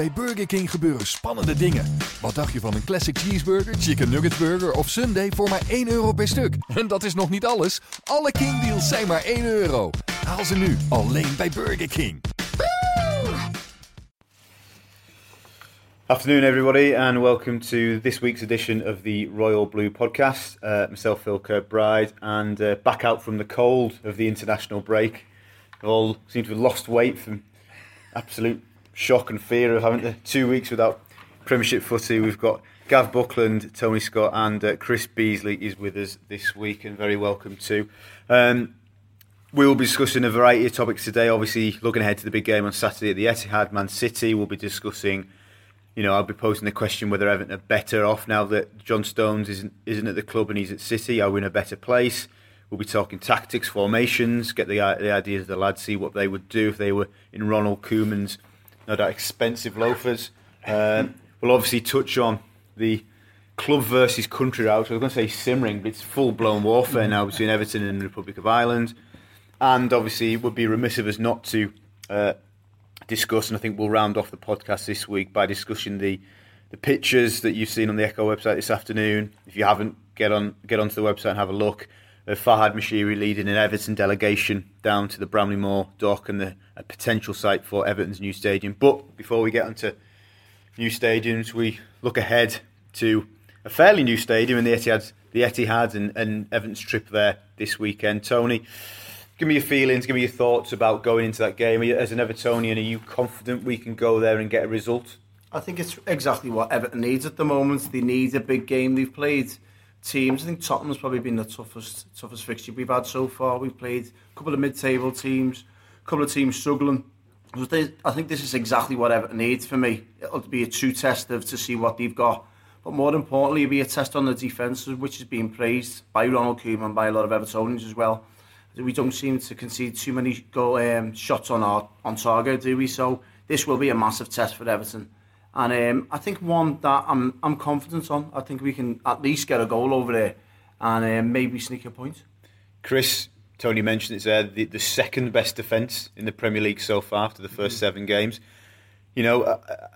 bij Burger King gebeuren spannende dingen. Wat dacht je van een classic cheeseburger, chicken nugget burger of sundae voor maar 1 euro per stuk? En dat is nog niet alles. Alle King deals zijn maar 1 euro. Haal ze nu alleen bij Burger King. Afternoon, everybody, and welcome to this week's edition of the Royal Blue podcast. Uh, myself, Phil Kirkbride, and uh, back out from the cold of the international break. We all seem to have lost weight from absolute shock and fear of having the two weeks without Premiership footy. We've got Gav Buckland, Tony Scott, and uh, Chris Beasley is with us this week, and very welcome too. Um, we will be discussing a variety of topics today. Obviously, looking ahead to the big game on Saturday at the Etihad, Man City. We'll be discussing. You know, I'll be posing the question whether Everton are better off now that John Stones isn't isn't at the club and he's at City. Are we in a better place? We'll be talking tactics, formations, get the the ideas of the lads, see what they would do if they were in Ronald Koeman's no doubt expensive loafers. Um, we'll obviously touch on the club versus country route. I was going to say simmering, but it's full blown warfare now between Everton and the Republic of Ireland. And obviously, it would be remiss of us not to uh, discuss, and I think we'll round off the podcast this week by discussing the the pictures that you've seen on the Echo website this afternoon. If you haven't, get on get onto the website and have a look. Uh, Farhad Moshiri leading an Everton delegation down to the Bramley-Moore dock and the a potential site for Everton's new stadium. But before we get onto new stadiums, we look ahead to a fairly new stadium in the Etihad, the Etihad and, and Everton's trip there this weekend. Tony, give me your feelings, give me your thoughts about going into that game. As an Evertonian, are you confident we can go there and get a result? I think it's exactly what Everton needs at the moment. They need a big game. They've played teams. I think Tottenham's probably been the toughest toughest fixture we've had so far. We've played a couple of mid-table teams, a couple of teams struggling. I think this is exactly what Everton needs for me. It'll be a true test of to see what they've got. But more importantly, it'll be a test on the defence, which is being praised by Ronald Koeman and by a lot of Evertonians as well. We don't seem to concede too many goal um, shots on our on target, do we? So this will be a massive test for Everton. And um, I think one that I'm I'm confident on. I think we can at least get a goal over there, and um, maybe sneak a point. Chris, Tony mentioned it's there the, the second best defence in the Premier League so far after the 1st mm-hmm. seven games. You know, uh, uh,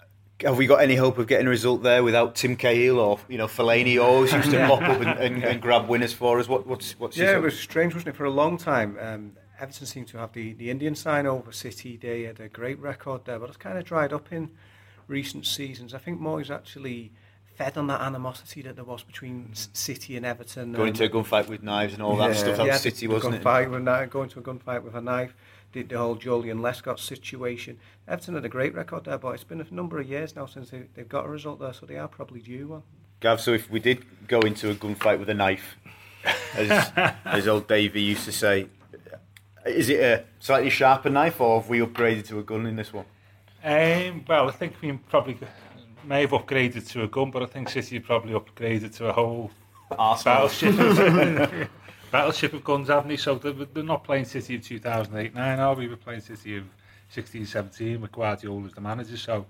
have we got any hope of getting a result there without Tim Cahill or you know Fellaini always used to mop up and, and, and, grab winners for us? What, what's what's yeah, it was strange, wasn't it? For a long time, um, Everton seemed to have the, the Indian sign over City. They had a great record there, but it's kind of dried up in recent seasons. I think Moyes actually fed on that animosity that there was between City and Everton. Going and, to a gunfight with knives and all that stuff. That yeah, City, wasn't it? With, going to a gunfight with a knife. The, the whole Joleon Lescott situation. Everton had a great record there, but it's been a number of years now since they, they've got a result there, so they are probably due one. Gav, so if we did go into a gunfight with a knife, as, as old Davey used to say, is it a slightly sharper knife, or have we upgraded to a gun in this one? Um, well, I think we probably may have upgraded to a gun, but I think City probably upgraded to a whole battleship. Of, battleship of guns, haven't they? So they're, they're not playing City of 2008 9, are we? We're playing City of 16 17 with Guardiola as the manager. So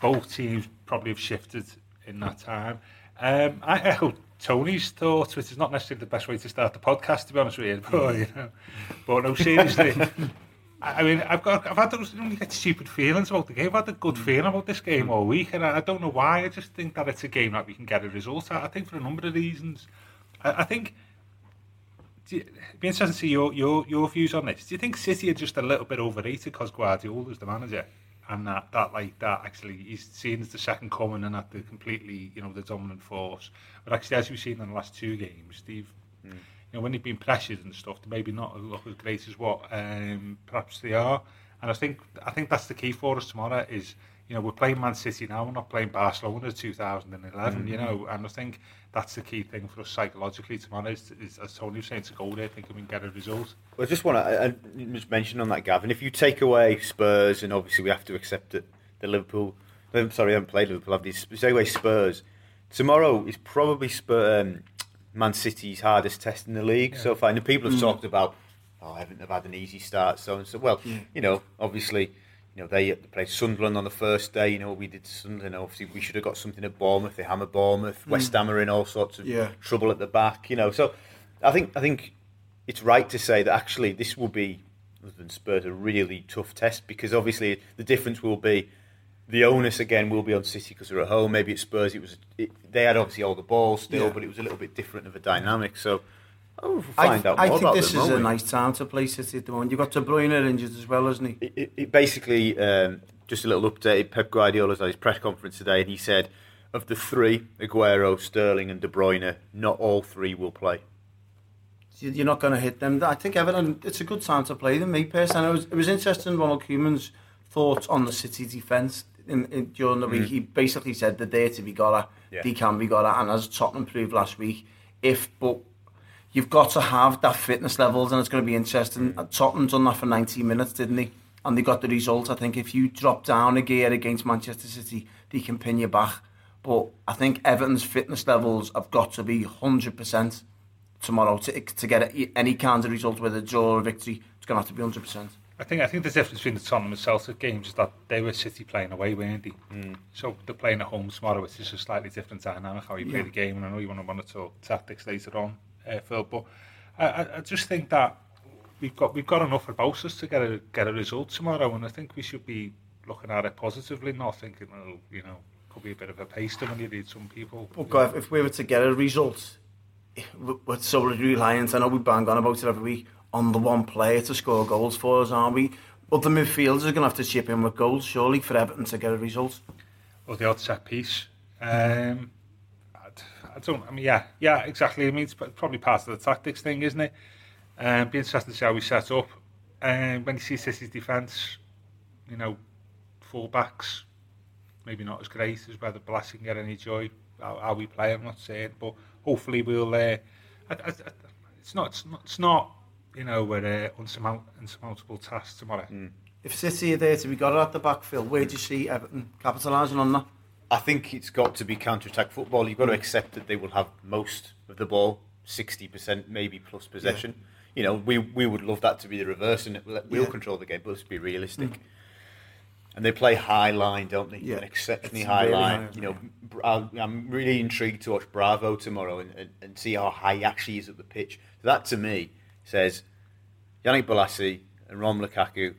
both teams probably have shifted in that time. Um, I echo Tony's thoughts, which is not necessarily the best way to start the podcast, to be honest with you. But, you know, but no, seriously. I mean, I've got, I've had those you get stupid feelings about the game. I've had a good mm. feeling about this game all week, and I, I don't know why. I just think that it's a game that we can get a result at. I think for a number of reasons. I, I think you, it'd be interesting to see your, your your views on this. Do you think City are just a little bit overrated because Guardiola is the manager, and that that like that actually he's seen as the second coming and that the completely you know the dominant force. But actually, as we've seen in the last two games, Steve. Mm you know, when they've been pressured and stuff, they maybe not look as great as what um, perhaps they are. And I think I think that's the key for us tomorrow is, you know, we're playing Man City now, we're not playing Barcelona 2011, mm-hmm. you know, and I think that's the key thing for us psychologically tomorrow is, is as Tony was saying, to go there think we can get a result. Well, I just want to just mention on that, Gavin, if you take away Spurs, and obviously we have to accept that the Liverpool, I'm sorry, I haven't played Liverpool, have these, take away Spurs, tomorrow is probably Spurs, um, Man City's hardest test in the league yeah. so far. And people have mm. talked about, oh, I haven't have had an easy start, so and so. Well, yeah. you know, obviously, you know, they played Sunderland on the first day. You know, we did Sunderland. Obviously, we should have got something at Bournemouth. They hammer Bournemouth. Mm. West Ham are in all sorts of yeah. trouble at the back. You know, so I think I think it's right to say that actually this will be, other than Spurs, a really tough test because obviously the difference will be the onus again will be on City because they're at home. Maybe at Spurs, it was it, they had obviously all the ball still, Yeah. but it was a little bit different of a dynamic. So oh, we'll I, find out I think this them, is a we? nice time to play City at the moment. You've got De Bruyne injured as well, hasn't he? It, it, it basically um, just a little update. Pep Guardiola's at his press conference today, and he said of the three, Aguero, Sterling, and De Bruyne, not all three will play. You- You're not going to hit them. I think Everton, it's a good time to play them. Me personally, it was, it was interesting. Ronald Koeman's thoughts on the City defence in, in, during the week. He basically said they're there to be got at, Yeah. they can be got at, and as Tottenham proved last week, if but you've got to have that fitness levels, and it's going to be interesting. Uh, Tottenham done that for 90 minutes, didn't they? And they got the result. I think if you drop down a gear against Manchester City, they can pin you back. But I think Everton's fitness levels have got to be 100% tomorrow to, to get any kind of result, whether a draw or victory. It's going to have to be 100%. I think I think the difference between the Tottenham and Celtic games is that they were City playing away, weren't they? So they're playing at home tomorrow, which is a slightly different dynamic how you play the game. And I know you want to monitor tactics later on, uh, Phil, but I, I, I just think that we've got we've got enough about us to get a get a result tomorrow, and I think we should be looking at it positively, not thinking, well, you know, could be a bit of a paster when you read some people. But God, if we were to get a result, we- we're so reliant, I know we bang on about it every week, on the one player to score goals for us, aren't we? But the midfielders are going to have to chip in with goals, surely, for Everton to get a result. or the odd set piece. Um, I, don't. I mean, yeah, yeah, exactly. I mean, it's probably part of the tactics thing, isn't it? Um, be interesting to see how we set up. And when you see City's defence, you know, full backs, maybe not as great as whether Blas can get any joy. How, how we play, I'm not saying, but hopefully we'll. Uh, I, I, I, it's not. It's not. It's not. You know, we're uh, unsurmount, unsurmountable task tomorrow. If City are there to be got at the backfield, where do you see Everton capitalising on that? I think it's got to be counter-attack football. You've got to accept that they will have most of the ball, sixty percent, maybe plus possession. You know, we we would love that to be the reverse, and we'll, we'll Yeah. control the game. But let's be realistic. And they play high line, don't they? Yeah. An exceptionally It's high really line. high, you know, Br- I'll- I'm really intrigued to watch Bravo tomorrow and, and, and see how high he actually is at the pitch. That to me says Yannick Bolasie and Rom Lukaku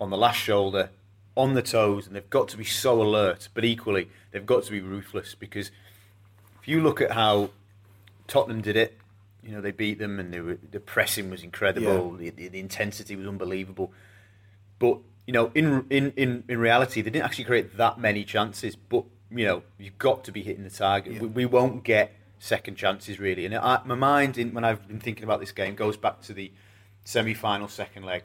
on the last shoulder, on the toes, and they've got to be so alert. But equally, they've got to be ruthless because if you look at how Tottenham did it, you know they beat them, and they were, the pressing was incredible. The, the, the intensity was unbelievable. But you know, in, in in in reality, they didn't actually create that many chances. But you know, you've got to be hitting the target. Yeah. We, we won't get second chances really. And I, my mind, in, when I've been thinking about this game, goes back to the semi-final second leg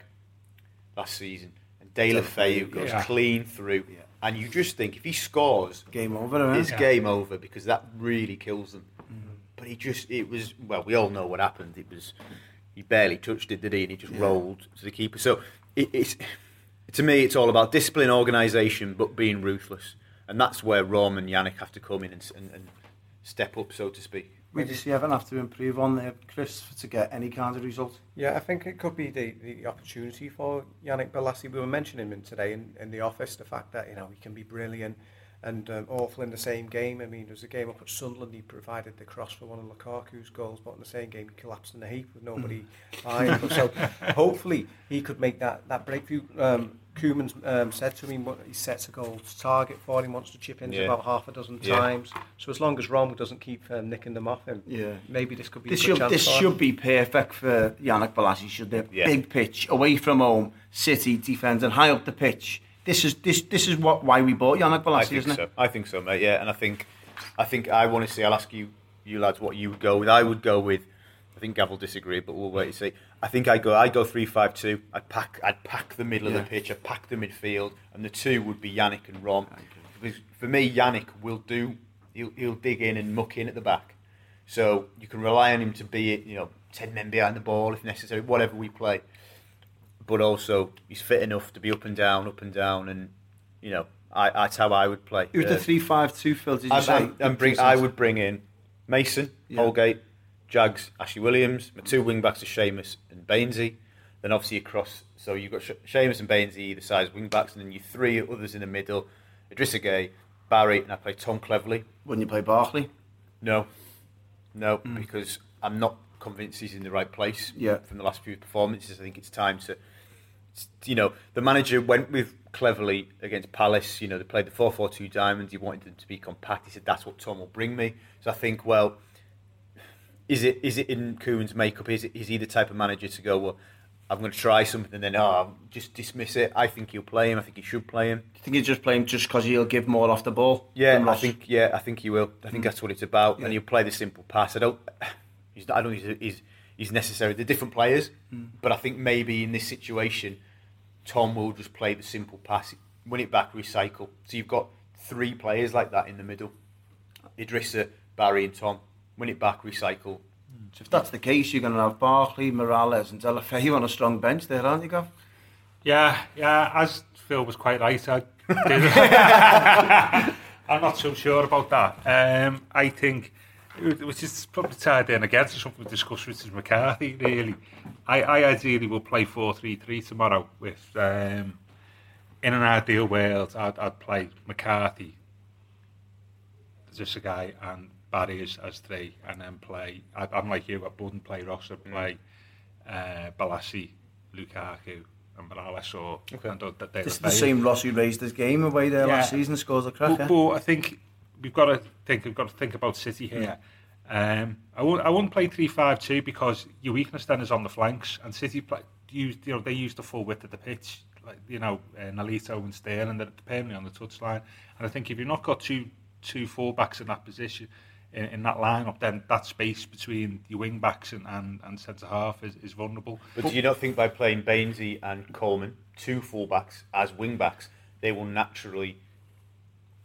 last season, and Deulofeu goes Yeah. clean through, Yeah. and you just think if he scores, Game over, isn't it's? Yeah. game over because that really kills them. Mm-hmm. But he just, it was, well, we all know what happened. It was, he barely touched it, did he? And he just Yeah. rolled to the keeper. So it, it's, to me, it's all about discipline, organisation, but being ruthless. And that's where Rom and Yannick have to come in and, and, and step up, so to speak. We just Everton have to improve on there, Chris, to get any kind of result. Yeah, I think it could be the, the opportunity for Yannick Bolasie. We were mentioning him today in, in the office, the fact that, you know, he can be brilliant and um, awful in the same game. I mean, there was a game up at Sunderland, he provided the cross for one of Lukaku's goals, but in the same game he collapsed in a heap with nobody eyeing him. So hopefully he could make that, that breakthrough. Um, Koeman's um, said to him he sets a goal to target for him, wants to chip in Yeah. about half a dozen Yeah. times. So as long as Rom doesn't keep um, nicking them off him, Yeah. maybe this could be This should this for him. be perfect for Yannick Bolasie. Should they? Yeah. Big pitch, away from home, City defending high up the pitch. This is this this is what why we bought Yannick think isn't so. it? I think so, mate. Yeah, and I think, I think I want to see. I'll ask you, you lads, what you would go with. I would go with. I think Gav will disagree, but we'll wait and see. I think I go. I go three five two. I'd pack. I'd pack the middle of the pitch. I'd pack the midfield, and the two would be Yannick and Rom. Because for me, Yannick will do. He'll, he'll dig in and muck in at the back, so you can rely on him to be, you know, ten men behind the ball if necessary, whatever we play. But also, he's fit enough to be up and down, up and down, and you know, I, that's how I would play. Who's Uh, the three five two? Phil, did you I'm, say? I'm, I'm bring, I would bring in Mason, Yeah. Holgate, Jags, Ashley Williams. My two wing backs are Seamus and Bainesy. Then obviously across, so you've got Sh- Seamus and Bainesy either side as wing backs, and then you three others in the middle: Idrissa Gueye, Barry, and I play Tom Cleverley. Wouldn't you play Barkley? No, no, because I'm not convinced he's in the right place. Yeah. From the last few performances, I think it's time to you know, the manager went with Cleverley against Palace. You know, they played the 4 4 2 diamonds. He wanted them to be compact. He said, that's what Tom will bring me. So I think, well, is it is it in Coon's makeup? Is, it, is he the type of manager to go, well, I'm going to try something and then, oh, just dismiss it? I think he'll play him. I think he should play him. Do you think he'll just play him just because he'll give more off the ball? Yeah, I think yeah, I think he will. I think mm. that's what it's about. Yeah. And he'll play the simple pass. I don't. He's, not, I don't think he's, he's necessary. They're different players, mm. but I think maybe in this situation, Tom will just play the simple pass, win it back, recycle. So you've got three players like that in the middle: Idrissa, Barry, and Tom. Win it back, recycle. So if that's the case, you're going to have Barkley, Morales, and Deulofeu on a strong bench there, aren't you, Gav? Yeah, yeah. As Phil was quite right, I I'm not so sure about that. Um, I think, which is probably tied in again to something we discussed with McCarthy, really. I, I ideally will play 4-3-3 tomorrow with, um, in an ideal world, I'd, I'd play McCarthy, just a guy, and Barry as, as three, and then play. I, I'm like you. I wouldn't play Ross. I'd play uh, Bolasie, Lukaku, and Morales. Or okay. and, uh, this is the same Ross who raised his game away there yeah. last season. Scores a cracker. But, but I think we've got to think. We've got to think about City here. Um, I won't. I wouldn't play three five two because your weakness then is on the flanks, and City play. You know, they use the full width of the pitch, like you know, uh, Nolito and Sterling, they're permanently on the touchline. And I think if you've not got two two fullbacks in that position, in, in that lineup, then that space between your wing backs and, and, and centre half is, is vulnerable. But do you not think by playing Bainesy and Coleman, two fullbacks as wing backs, they will naturally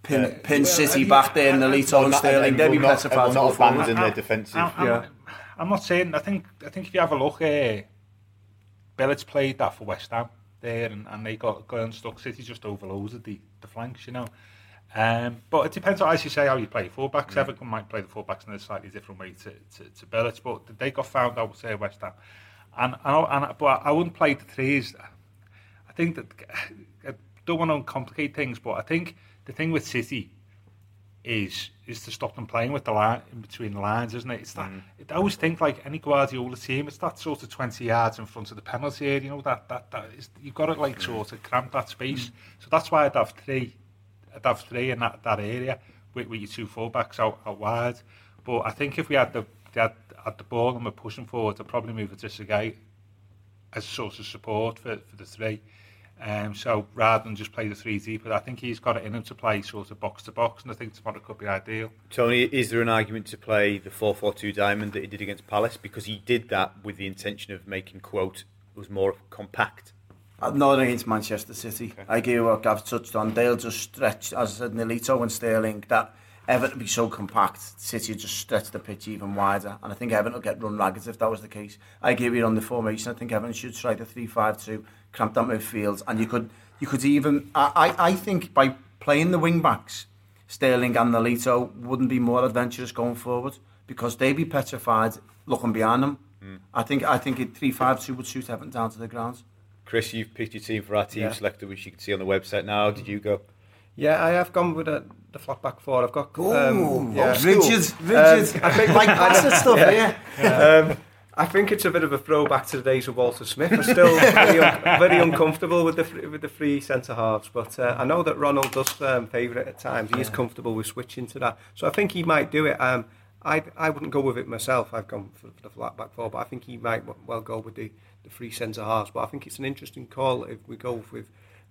pin, uh, pin well, City back there in the lead and Sterling? They'll be petrified. Not abandon their defensive. I'm, yeah. I'm not saying. I think. I think if you have a look, uh, Bilic played that for West Ham there, and, and they got got unstuck. City just overloaded the the flanks, you know. Um, but it depends, on, as you say, how you play fullbacks. Mm. Everton might play the fullbacks in a slightly different way to, to, to Bilic, but they got found out, say, West Ham. And, and, and, but I wouldn't play the threes. I think that, I don't want to complicate things, but I think the thing with City is is to stop them playing with the line in between the lines, isn't it? It's that mm. I always think like any Guardiola team, it's that sort of twenty yards in front of the penalty area. You know that that that is you've got to like sort of cramp that space. Mm. So that's why I'd have three I'd have three in that, that area with, with your two fullbacks out, out wide. But I think if we had the had, had the ball and we're pushing forward, I'd probably move it to Sergei as a source of support for, for the three. Um, so rather than just play the three deep, but I think he's got it in him to play sort of box to box, and I think tomorrow could be ideal. Tony, is there an argument to play the 4 4 2 diamond that he did against Palace? Because he did that with the intention of making, quote, was more compact. Not against Manchester City. Okay. I agree what Gav touched on. They'll just stretch, as I said, Nolito and Sterling, that Everton be so compact, City just stretch the pitch even wider. And I think Everton will get run ragged if that was the case. I agree with you on the formation. I think Everton should try the 3-5-2, cramp that midfield. And you could you could even... I, I think by playing the wing-backs, Sterling and Nolito wouldn't be more adventurous going forward because they'd be petrified looking behind them. Mm. I think I think 3-5-2 would suit Everton down to the ground. Chris, you've picked your team for our team yeah. selector, which you can see on the website now. Did you go? Yeah, I have gone with a, the flat back four. I've got um, yeah. rigid, rigid. Um, I think like Bassett stuff yeah. yeah. Um, I think it's a bit of a throwback to the days of Walter Smith. I'm still very, un- very uncomfortable with the with the three centre halves, but uh, I know that Ronald does um, favour it at times. He is comfortable with switching to that, so I think he might do it. Um, I I wouldn't go with it myself. I've gone for, for the flat back four, but I think he might well go with the the three centre halves. But I think it's an interesting call if we go with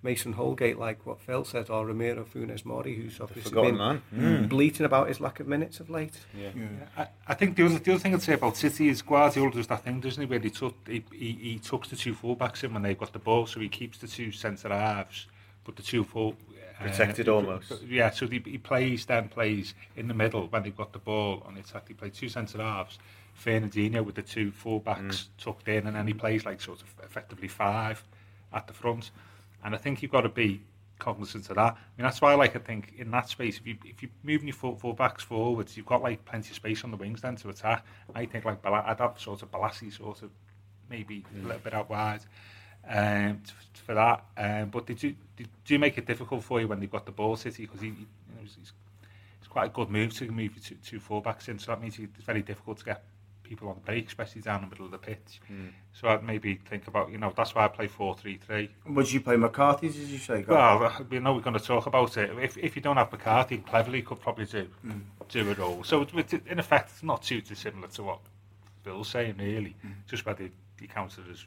Mason Holgate, like what Phil said, or Ramiro Funes Mori, who's obviously been man. Mm. bleating about his lack of minutes of late. Yeah. yeah. I, I, think the other, the other thing I'd say about City is Guardiola does that thing, doesn't he, where he, took, he, he, he tucks the two fullbacks in when they've got the ball, so he keeps the two centre halves, but the two full... Uh, Protected uh, almost. Yeah, so he, he plays, then plays in the middle when they've got the ball on the attack. He plays two centre halves, Fernandinho with the two full-backs mm. tucked in, and then he plays like sort of effectively five at the front. And I think you've got to be cognizant of that. I mean, that's why, like, I think in that space, if you if you're moving your full, full backs forwards, you've got like plenty of space on the wings then to attack. I think like I'd have sort of Bolasie sort of maybe mm. a little bit out wide um, for that. Um, but they do, they do make it difficult for you when they've got the ball, City, because he, you know, quite a good move to move two, two full backs in. So that means it's very difficult to get people on the break, especially down the middle of the pitch. Mm. So I'd maybe think about, you know, that's why I play 4-3-3. Would you play McCarthy, did you say? Well, we know we're going to talk about it. If, if you don't have McCarthy, Cleverley could probably do, mm. do it all. So in effect, it's not too dissimilar to what Bill's saying, really. Mm. Just whether he counts it as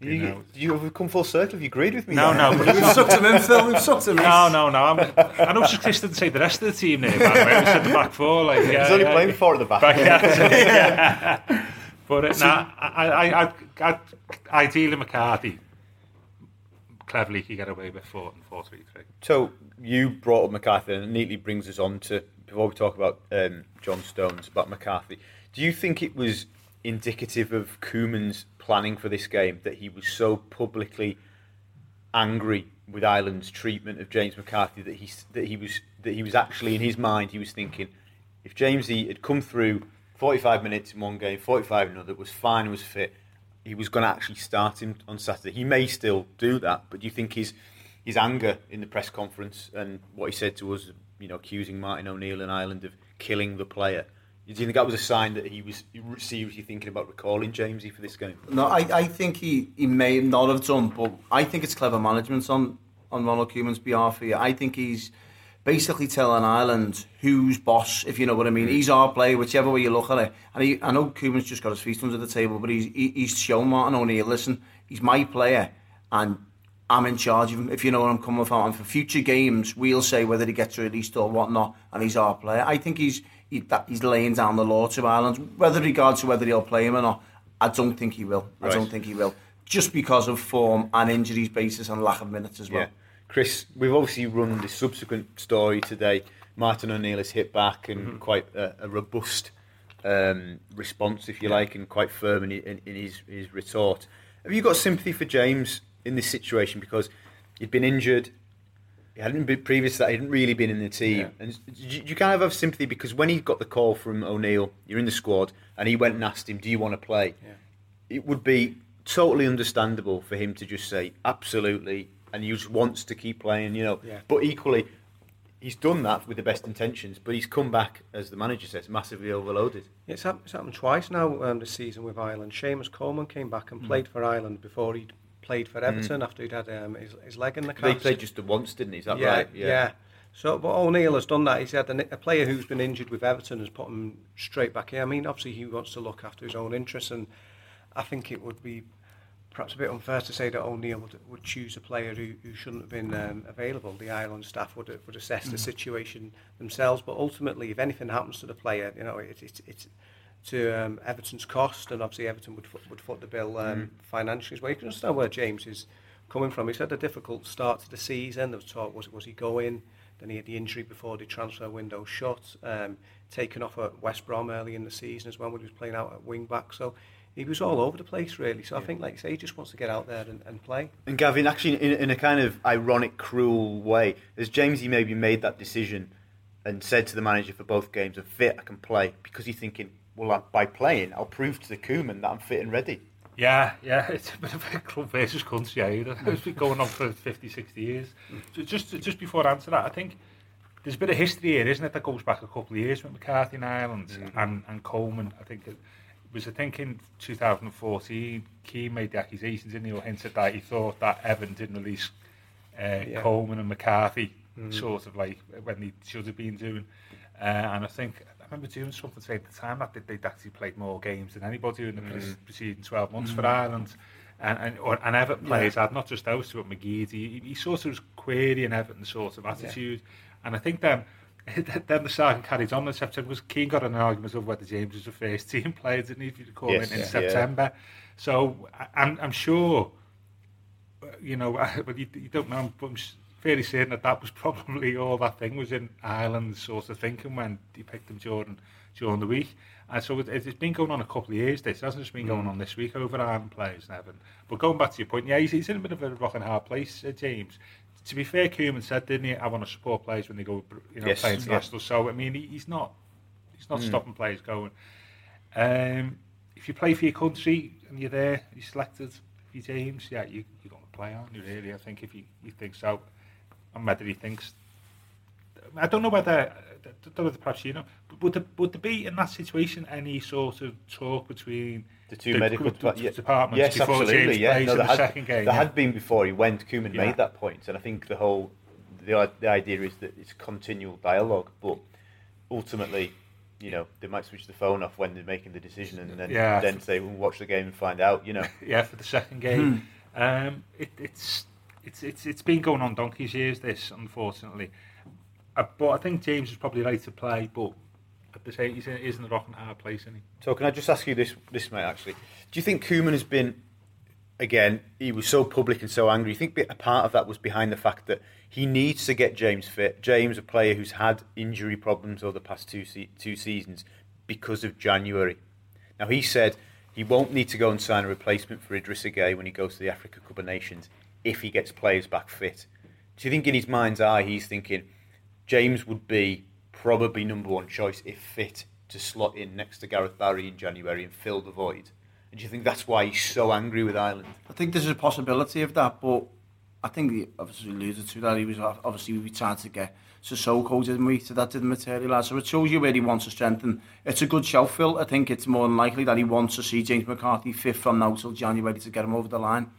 you, you, know, you have come full circle. Have you agreed with me? No, no. We've sucked him in, Phil. We've sucked him in. No, no, no. I'm, I know Chris didn't say the rest of the team there, by the way. We said the back four. Like, yeah, He's only yeah, playing four at the back. back yeah. yeah. But uh, nah, I, I, I, I, ideally McCarthy, Cleverley he get away with four and four three three. So you brought up McCarthy, and it neatly brings us on to before we talk about um, John Stones about McCarthy. Do you think it was indicative of Koeman's planning for this game that he was so publicly angry with Ireland's treatment of James McCarthy that he that he was that he was actually in his mind he was thinking if Jamesy had come through 45 minutes in one game, 45 in another, was fine, was fit, he was going to actually start him on Saturday. He may still do that, but do you think his his anger in the press conference and what he said to us, you know, accusing Martin O'Neill and Ireland of killing the player, do you think that was a sign that he was seriously thinking about recalling Jamesy for this game? No, I, I think he, he may not have done, but I think it's clever management on, on Ronald Koeman's behalf here. I think he's basically telling Ireland who's boss, if you know what I mean. He's our player, whichever way you look at it. And he, I know Koeman's just got his feet under the table, but he's, he, he's shown Martin O'Neill, listen, he's my player, and I'm in charge of him, if you know what I'm coming from. And for future games, we'll say whether he gets released or whatnot, and he's our player. I think he's he, that he's laying down the law to Ireland. Whether regards to whether he'll play him or not, I don't think he will. Right. I don't think he will. Just because of form and injuries basis and lack of minutes as well. Yeah. Chris, we've obviously run the subsequent story today. Martin O'Neill has hit back and mm-hmm. quite a, a robust um, response, if you yeah. like, and quite firm in, in, in his, his retort. Have you got sympathy for James in this situation because he'd been injured? He hadn't been previous to that. He hadn't really been in the team, yeah. and you, you, kind of have sympathy because when he got the call from O'Neill, you're in the squad, and he went and asked him, "Do you want to play?" Yeah. It would be totally understandable for him to just say, "Absolutely," and he just wants to keep playing, you know. Yeah. But equally, he's done that with the best intentions, but he's come back, as the manager says, massively overloaded. It's, happened, it's happened twice now um, this season with Ireland. Seamus Coleman came back and mm. played for Ireland before he'd played for Everton mm. after he'd had um, his, his leg in the cast. They played just the once, didn't he? Is that yeah, right? Yeah. yeah. So, but O'Neill has done that. He's had a, a, player who's been injured with Everton has put him straight back here. I mean, obviously he wants to look after his own interests, and I think it would be perhaps a bit unfair to say that O'Neill would, would choose a player who, who shouldn't have been um, available. The Ireland staff would would assess mm. the situation themselves, but ultimately, if anything happens to the player, you know, it, it, it's to um, Everton's cost, and obviously Everton would would foot the bill um, mm. financially as well. You can understand where James is coming from. He's had a difficult start to the season. There was talk, was, was he going? Then he had the injury before the transfer window shut. Um, taken off at West Brom early in the season as well when he was playing out at wing back. So he was all over the place really. So yeah. I think, like I say, he just wants to get out there and, and play. And Gavin, actually, in, in a kind of ironic, cruel way, has Jamesy maybe made that decision and said to the manager for both games, "I'm fit, I can play," because he's thinking, well, by playing, I'll prove to the Koeman that I'm fit and ready. Yeah, yeah, it's a bit of a club versus country. Eh? It's been going on for 50, 60 years. So just just before I answer that, I think there's a bit of history here, isn't it, that goes back a couple of years with McCarthy in Ireland mm. and, and Coleman. I think it was, I think, in 2014, Keane made the accusations, in the or hinted that he thought that Evan didn't release uh, yeah. Coleman and McCarthy, mm. sort of like when he should have been doing. Uh, and I think remember doing something saying at the time that they'd actually played more games than anybody in the mm. preceding 12 months mm. for Ireland. And, and, or, and Everton players yeah. had not just those two, but McGeady. He, he sort of was querying Everton's sort of attitude. Yeah. And I think then then the saga carried on in September because Keane got an argument over whether James was a first team player, didn't he, if you recall, yes, in, in yeah, September. Yeah. So I'm, I'm sure, you know, but you, you don't know, but fairly certain that that was probably all that thing was in Ireland sort of thinking when he picked him during during the week. And so it, it's been going on a couple of years. This hasn't just been going mm. on this week over Ireland players, Evan. But going back to your point, yeah, he's, he's in a bit of a rock and hard place, uh, James. To be fair, Koeman said, didn't he? I want to support players when they go, you know, yes, play international. Yeah. So I mean, he, he's not he's not mm. stopping players going. Um, if you play for your country and you're there, you're selected, you James, yeah, you, you're going to play, aren't you? Really, I think if you, you think so and whether he thinks. I don't know whether don't know perhaps you know, but would there, would there be in that situation any sort of talk between the two the, medical the, the, departments yes, before absolutely, James yeah. plays no, in the had, second game? There yeah. had been before he went. Koeman yeah. made that point, and I think the whole the the idea is that it's continual dialogue, but ultimately. You know, they might switch the phone off when they're making the decision, and then yeah. then say, "We'll watch the game and find out." You know, yeah, for the second game, um, it, it's it's it's it's been going on donkey's years. This, unfortunately, uh, but I think James is probably right to play. But at the same, he's in, he's in the rock and hard place, isn't he? So can I just ask you this, this mate? Actually, do you think Koeman has been? Again, he was so public and so angry. You think a part of that was behind the fact that he needs to get James fit. James, a player who's had injury problems over the past two se- two seasons because of January. Now he said he won't need to go and sign a replacement for Idrissa Gueye when he goes to the Africa Cup of Nations if he gets players back fit. Do you think in his mind's eye he's thinking James would be probably number one choice if fit to slot in next to Gareth Barry in January and fill the void? And do you think that's why he's so angry with Ireland? I think there's a possibility of that, but I think he obviously alluded to that. He was obviously we tried to get Sissoko, didn't we? So that didn't materialise. So it shows you where he wants to strengthen. It's a good shelf fill. I think it's more than likely that he wants to see James McCarthy fifth from now till January to get him over the line.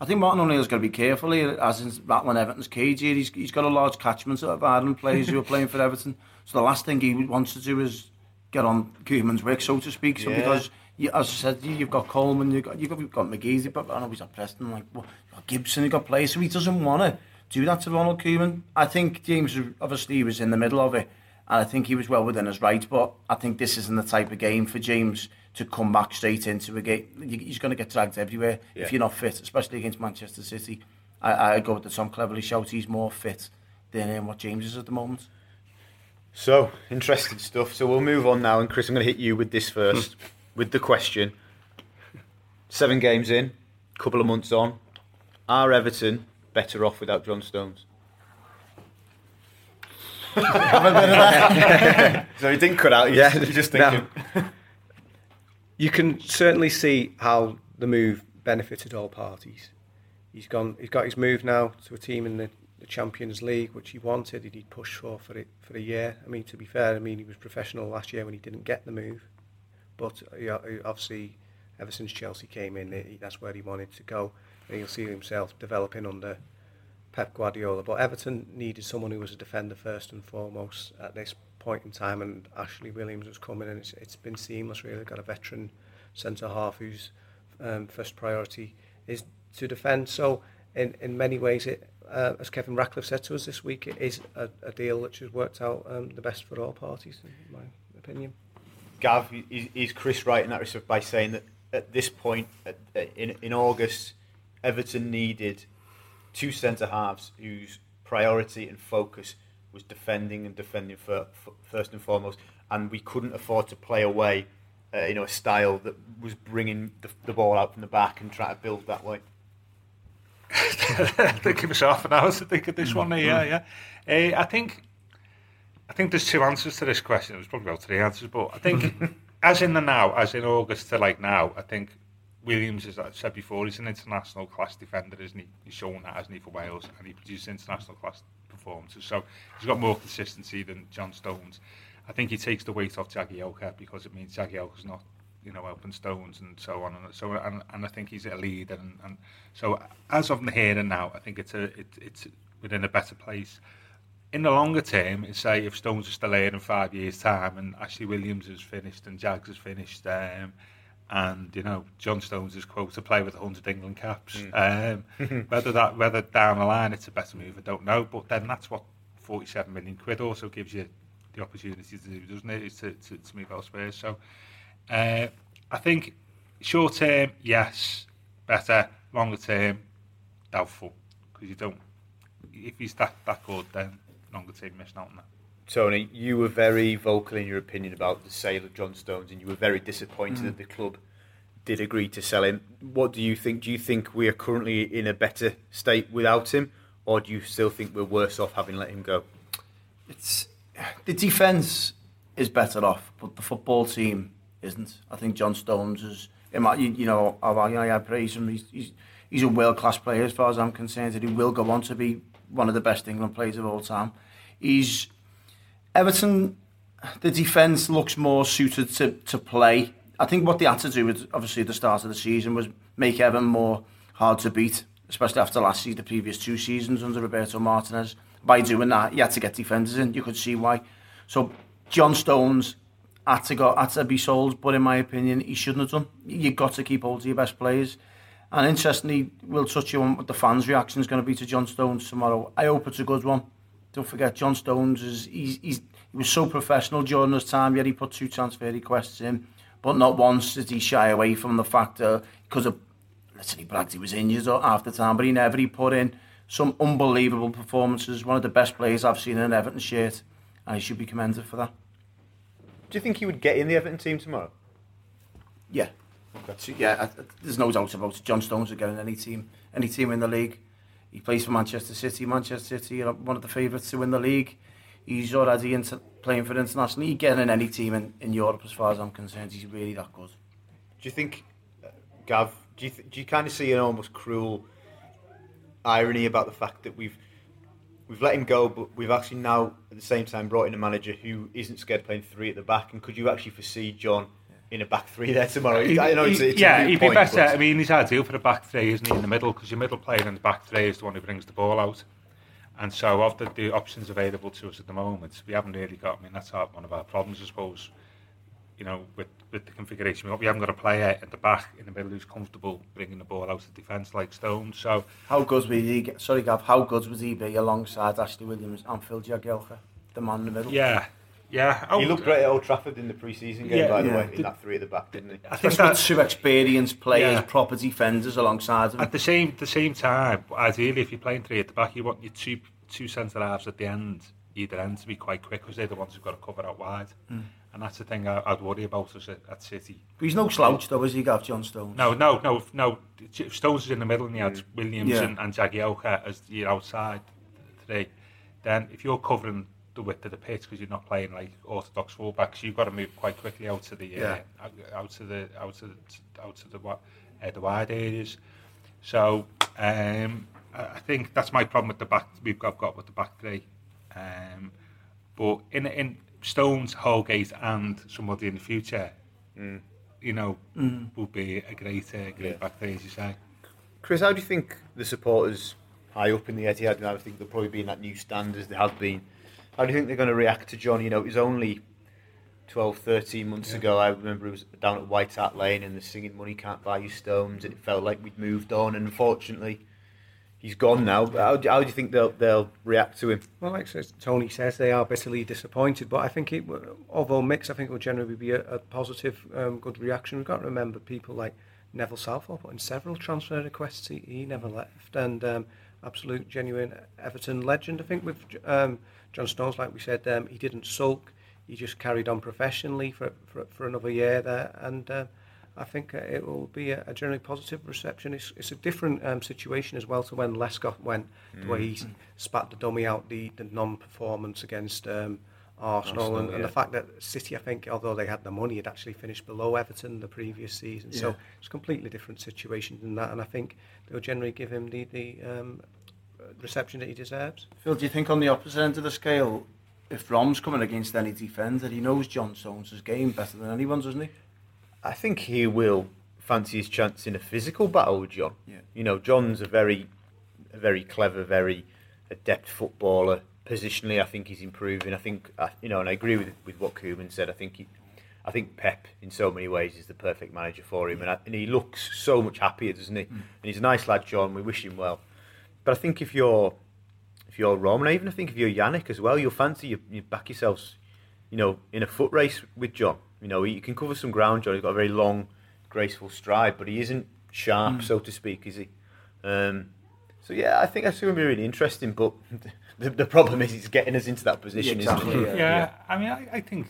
I think Martin O'Neill's got to be careful here, as in rattling Everton's cage here. He's, he's got a large catchment of Ireland players who are playing for Everton. So the last thing he wants to do is get on Koeman's work, so to speak. So yeah. because, you, as I said, you've got Coleman, you've got, you've got, you've got McGeady, but I know he's at Preston, like, well, Gibson, you've got players, so he doesn't want to do that to Ronald Koeman. I think James, obviously, was in the middle of it, and I think he was well within his rights, but I think this isn't the type of game for James to come back straight into a game. He's going to get dragged everywhere yeah. if you're not fit, especially against Manchester City. I, I go with the Tom Cleverley shout. He's more fit than um, what James is at the moment. So, interesting stuff. So we'll move on now. And Chris, I'm going to hit you with this first, with the question. Seven games in, a couple of months on. Are Everton better off without John Stones? so he didn't cut out. Yeah, you're just thinking. No you can certainly see how the move benefited all parties. He's gone. He's got his move now to a team in the, the Champions League, which he wanted. He'd pushed for for it for a year. I mean, to be fair, I mean he was professional last year when he didn't get the move, but obviously, ever since Chelsea came in, he, that's where he wanted to go. And he'll see himself developing under Pep Guardiola. But Everton needed someone who was a defender first and foremost at this point in time, and Ashley Williams was coming, and it's, it's been seamless. Really, got a veteran centre half whose um, first priority is to defend. So, in in many ways, it uh, as Kevin Ratcliffe said to us this week, it is a, a deal which has worked out um, the best for all parties, in my opinion. Gav, is, is Chris right in that respect by saying that at this point, at, in in August, Everton needed two centre halves whose priority and focus was defending and defending for, for, first and foremost, and we couldn't afford to play away, uh, you know, a style that was bringing the, the ball out from the back and try to build that way. I think it was half an hour to think of this one. Yeah, yeah. Uh, I think, I think there's two answers to this question. It was probably about three answers, but I think, as in the now, as in August to like now, I think Williams, as I said before, he's an international class defender, isn't he? He's shown that, hasn't he, for Wales, and he produces international class performances. So he's got more consistency than John Stones. I think he takes the weight off Jagielka because it means Jagielka's not, you know, open Stones and so on. And so and, and I think he's a lead. And, and so as of here and now, I think it's a it, it's within a better place. In the longer term, say if Stones are still here in five years' time and Ashley Williams is finished and Jags is finished, um, and you know John Stones is quote to play with 100 England caps. Mm. Um, whether that whether down the line it's a better move, I don't know. But then that's what 47 million quid also gives you the opportunity to do, doesn't it? Is to, to, to move elsewhere. So uh, I think short term, yes, better. Longer term, doubtful because you don't. If he's that that good, then longer term missing out on that. Tony, you were very vocal in your opinion about the sale of John Stones, and you were very disappointed mm. that the club did agree to sell him. What do you think? Do you think we are currently in a better state without him, or do you still think we're worse off having let him go? It's the defence is better off, but the football team isn't. I think John Stones is. You know, I, I praise him. He's, he's, he's a world class player as far as I'm concerned, and he will go on to be one of the best England players of all time. He's Everton, the defence looks more suited to, to play. I think what they had to do, with, obviously, the start of the season was make Everton more hard to beat, especially after last season, the previous two seasons under Roberto Martinez. By doing that, you had to get defenders in. You could see why. So John Stones had to go, had to be sold, but in my opinion, he shouldn't have done. You've got to keep hold of your best players. And interestingly, we'll touch on what the fans' reaction is going to be to John Stones tomorrow. I hope it's a good one. Don't forget, John Stones is he's, he's he was so professional during his time. Yet he put two transfer requests in, but not once did he shy away from the fact that because of literally Bragg, he was injured the time, but he never he put in some unbelievable performances. One of the best players I've seen in an Everton shirt, and he should be commended for that. Do you think he would get in the Everton team tomorrow? Yeah. Okay. Yeah, I, there's no doubt about it. John Stones would get in any team, any team in the league. He plays for Manchester City. Manchester City are one of the favourites to win the league. He's already into playing for international. He get in any team in, in Europe, as far as I'm concerned. He's really that good. Do you think, Gav? Do you th- do you kind of see an almost cruel irony about the fact that we've we've let him go, but we've actually now at the same time brought in a manager who isn't scared of playing three at the back? And could you actually foresee John? In a back three there tomorrow. He, I know it's, it's yeah, he'd point, be better. But... I mean, he's ideal for a back three, isn't he, in the middle? Because your middle player in the back three is the one who brings the ball out. And so, of the, the options available to us at the moment, we haven't really got. I mean, that's our, one of our problems, I suppose. You know, with, with the configuration, we haven't got a player at the back in the middle who's comfortable bringing the ball out of defence like Stone. So, how good would he? Sorry, Gav. How good would he be alongside Ashley Williams and Phil Jagielka, the man in the middle? Yeah, yeah, he looked great at Old Trafford in the pre-season game, yeah, by the yeah. way, in that three at the back, didn't he? I think that's two experienced players, yeah. proper defenders alongside him. At the same the same time, ideally, if you're playing three at the back, you want your two two centre halves at the end, either end, to be quite quick because they're the ones who've got to cover out wide. Mm. And that's the thing I, would worry about us at, at City. But he's no slouch, though, is he, Gav John Stones? No, no, no, no. Stones is in the middle, and he had mm. Williams and, and Jagielka as your outside three. Then, if you're covering the width of the pitch because you're not playing like orthodox fullbacks. You've got to move quite quickly out to the yeah. uh, out to the out to the out to the uh, the wide areas. So um, I think that's my problem with the back we've got, got with the back three. Um, but in in Stones, Holgate, and somebody in the future, mm. you know, mm. would be a great uh, great yeah. back three as you say. Chris, how do you think the supporters high up in the Etihad? I think they'll probably be in that new stand as they have been how do you think they're going to react to John? You know, it was only 12, 13 months yeah. ago. I remember it was down at White Hart Lane and the singing "Money Can't Buy You Stones." and It felt like we'd moved on, and unfortunately, he's gone now. How, do, how do you think they'll they'll react to him? Well, like Tony says, they are bitterly disappointed. But I think it, although mixed, I think it will generally be a, a positive, um, good reaction. We've got to remember people like Neville Southall put in several transfer requests. He, he never left, and um, absolute genuine Everton legend. I think with. Um, John Stones, like we said, um, he didn't sulk. He just carried on professionally for for, for another year there, and uh, I think uh, it will be a, a generally positive reception. It's, it's a different um, situation as well to when Lescott went, mm. the way he mm. spat the dummy out the, the non-performance against um, Arsenal, Arsenal and, yeah. and the fact that City, I think, although they had the money, had actually finished below Everton the previous season. Yeah. So it's a completely different situation than that, and I think they'll generally give him the the um, reception that he deserves. Phil, do you think on the opposite end of the scale, if Rom's coming against any defender, he knows John Stones' game better than anyone, doesn't he? I think he will fancy his chance in a physical battle with John. Yeah. You know, John's a very, a very clever, very adept footballer. Positionally, I think he's improving. I think, uh, you know, and I agree with with what Koeman said. I think he, I think Pep, in so many ways, is the perfect manager for him, and, I, and he looks so much happier, doesn't he? Mm. And he's a nice lad, John. We wish him well. But I think if you're if you're Roman, I even think if you're Yannick as well, you'll fancy you, you back yourselves, you know, in a foot race with John. You know, you can cover some ground. John, he's got a very long, graceful stride, but he isn't sharp, mm. so to speak, is he? Um, so yeah, I think that's going to be really interesting. But the, the problem is, it's getting us into that position, yeah, exactly. yeah, yeah, I mean, I, I, think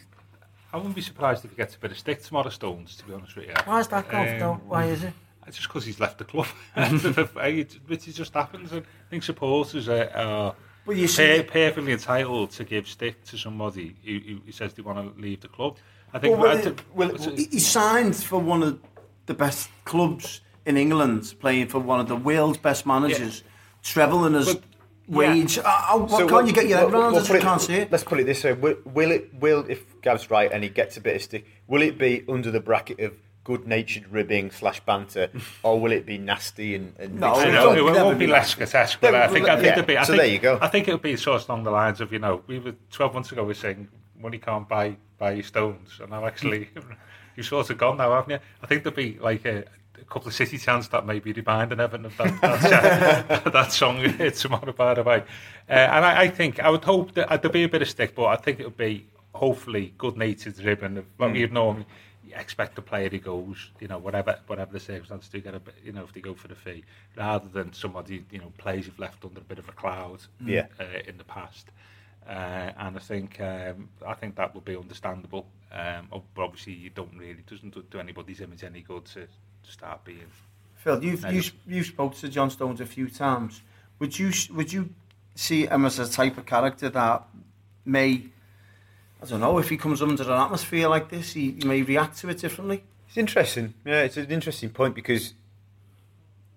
I wouldn't be surprised if he gets a bit of stick tomorrow, Stones. To be honest with you, why is that, um, Why is it? It's just because he's left the club. Which just happens. And I think supporters are, are well, you see, perfectly entitled to give stick to somebody who, who says they want to leave the club. I think. Well, well, well, well he signed for one of the best clubs in England, playing for one of the world's best managers, yeah. travelling as. But, wage. Yeah. Uh, what so can't you get your head around we'll, we'll can't see it? Let's put it this way: will, will it? Will if Gav's right and he gets a bit of stick, will it be under the bracket of good-natured ribbing slash banter, or will it be nasty and? and no, no, it, won't be less grotesque. But I think I think yeah, it'll be. I so think, there you go. I think it'll be sort of along the lines of you know we were twelve months ago we were saying money can't buy buy stones, and now actually you've sort of gone now, haven't you? I think there'll be like a, a couple of city chants that may be reminding Evan of that that, uh, that song tomorrow, by the way. Uh, and I, I, think I would hope that uh, there'll be a bit of stick, but I think it'll be hopefully good-natured ribbon. Like mm. you know, you expect the player who goes, you know, whatever whatever the circumstances, to get a bit, you know, if they go for the fee, rather than somebody, you know, players you've left under a bit of a cloud yeah. uh, in the past. Uh, and I think um, I think that would be understandable. Um, but obviously, you don't really doesn't do anybody's image any good to, to start being. Phil, you've you you spoke to John Stones a few times. Would you would you see him as a type of character that may I don't know if he comes under an atmosphere like this, he, he may react to it differently. It's interesting. Yeah, it's an interesting point because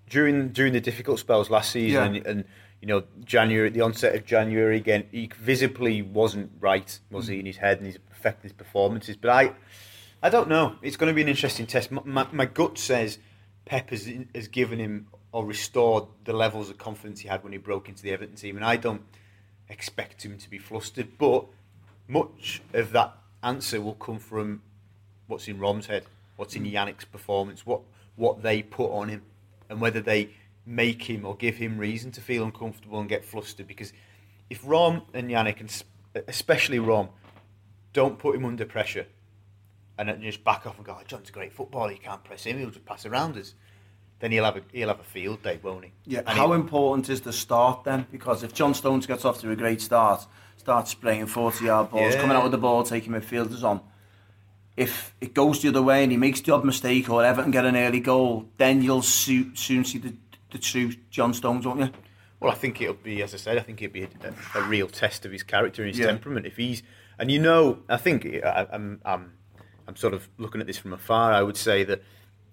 during during the difficult spells last season yeah. and, and you know, January, the onset of January again, he visibly wasn't right, was he, in his head and he's affecting his performances. But I, I don't know. It's going to be an interesting test. My, my, my gut says Pep has, has given him or restored the levels of confidence he had when he broke into the Everton team, and I don't expect him to be flustered. But much of that answer will come from what's in Rom's head, what's in mm. Yannick's performance, what what they put on him, and whether they make him or give him reason to feel uncomfortable and get flustered. Because if Rom and Yannick, and especially Rom, don't put him under pressure and just back off and go, oh, John's a great footballer, you can't press him, he'll just pass around us. Then he'll have a he'll have a field day, won't he? Yeah. And how important is the start then? Because if John Stones gets off to a great start, starts spraying forty yard balls, yeah. coming out with the ball, taking midfielders on, if it goes the other way and he makes the odd mistake or Everton get an early goal, then you'll soon see the the true John Stones, won't you? Well, I think it'll be, as I said, I think it'll be a, a real test of his character and his yeah. temperament. If he's, and you know, I think I, I'm, I'm, I'm sort of looking at this from afar. I would say that